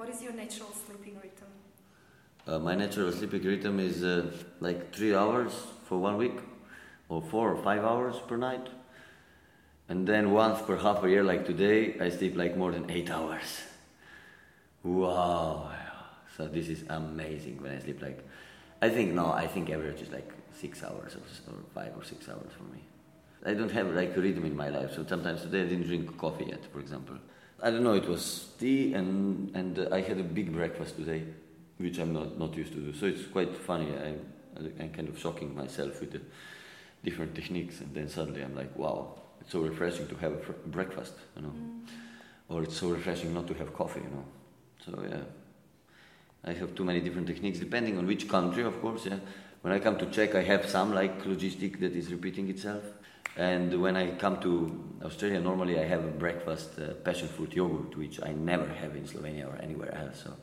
what is your natural sleeping rhythm? Uh, my natural sleeping rhythm is uh, like three hours for one week, or four or five hours per night. And then once per half a year, like today, I sleep like more than eight hours. Wow. So this is amazing when I sleep like, I think, no, I think average is like six hours or, or five or six hours for me. I don't have like a rhythm in my life, so sometimes today I didn't drink coffee yet, for example. I don't know, it was tea and, and uh, I had a big breakfast today, which I'm not, not used to do. So it's quite funny. I, I'm kind of shocking myself with the different techniques, and then suddenly I'm like, wow, it's so refreshing to have a fr- breakfast, you know, mm. or it's so refreshing not to have coffee, you know. So yeah, I have too many different techniques depending on which country, of course. Yeah, when I come to Czech, I have some like logistic that is repeating itself. And when I come to Australia, normally I have a breakfast uh, passion fruit yogurt, which I never have in Slovenia or anywhere else. So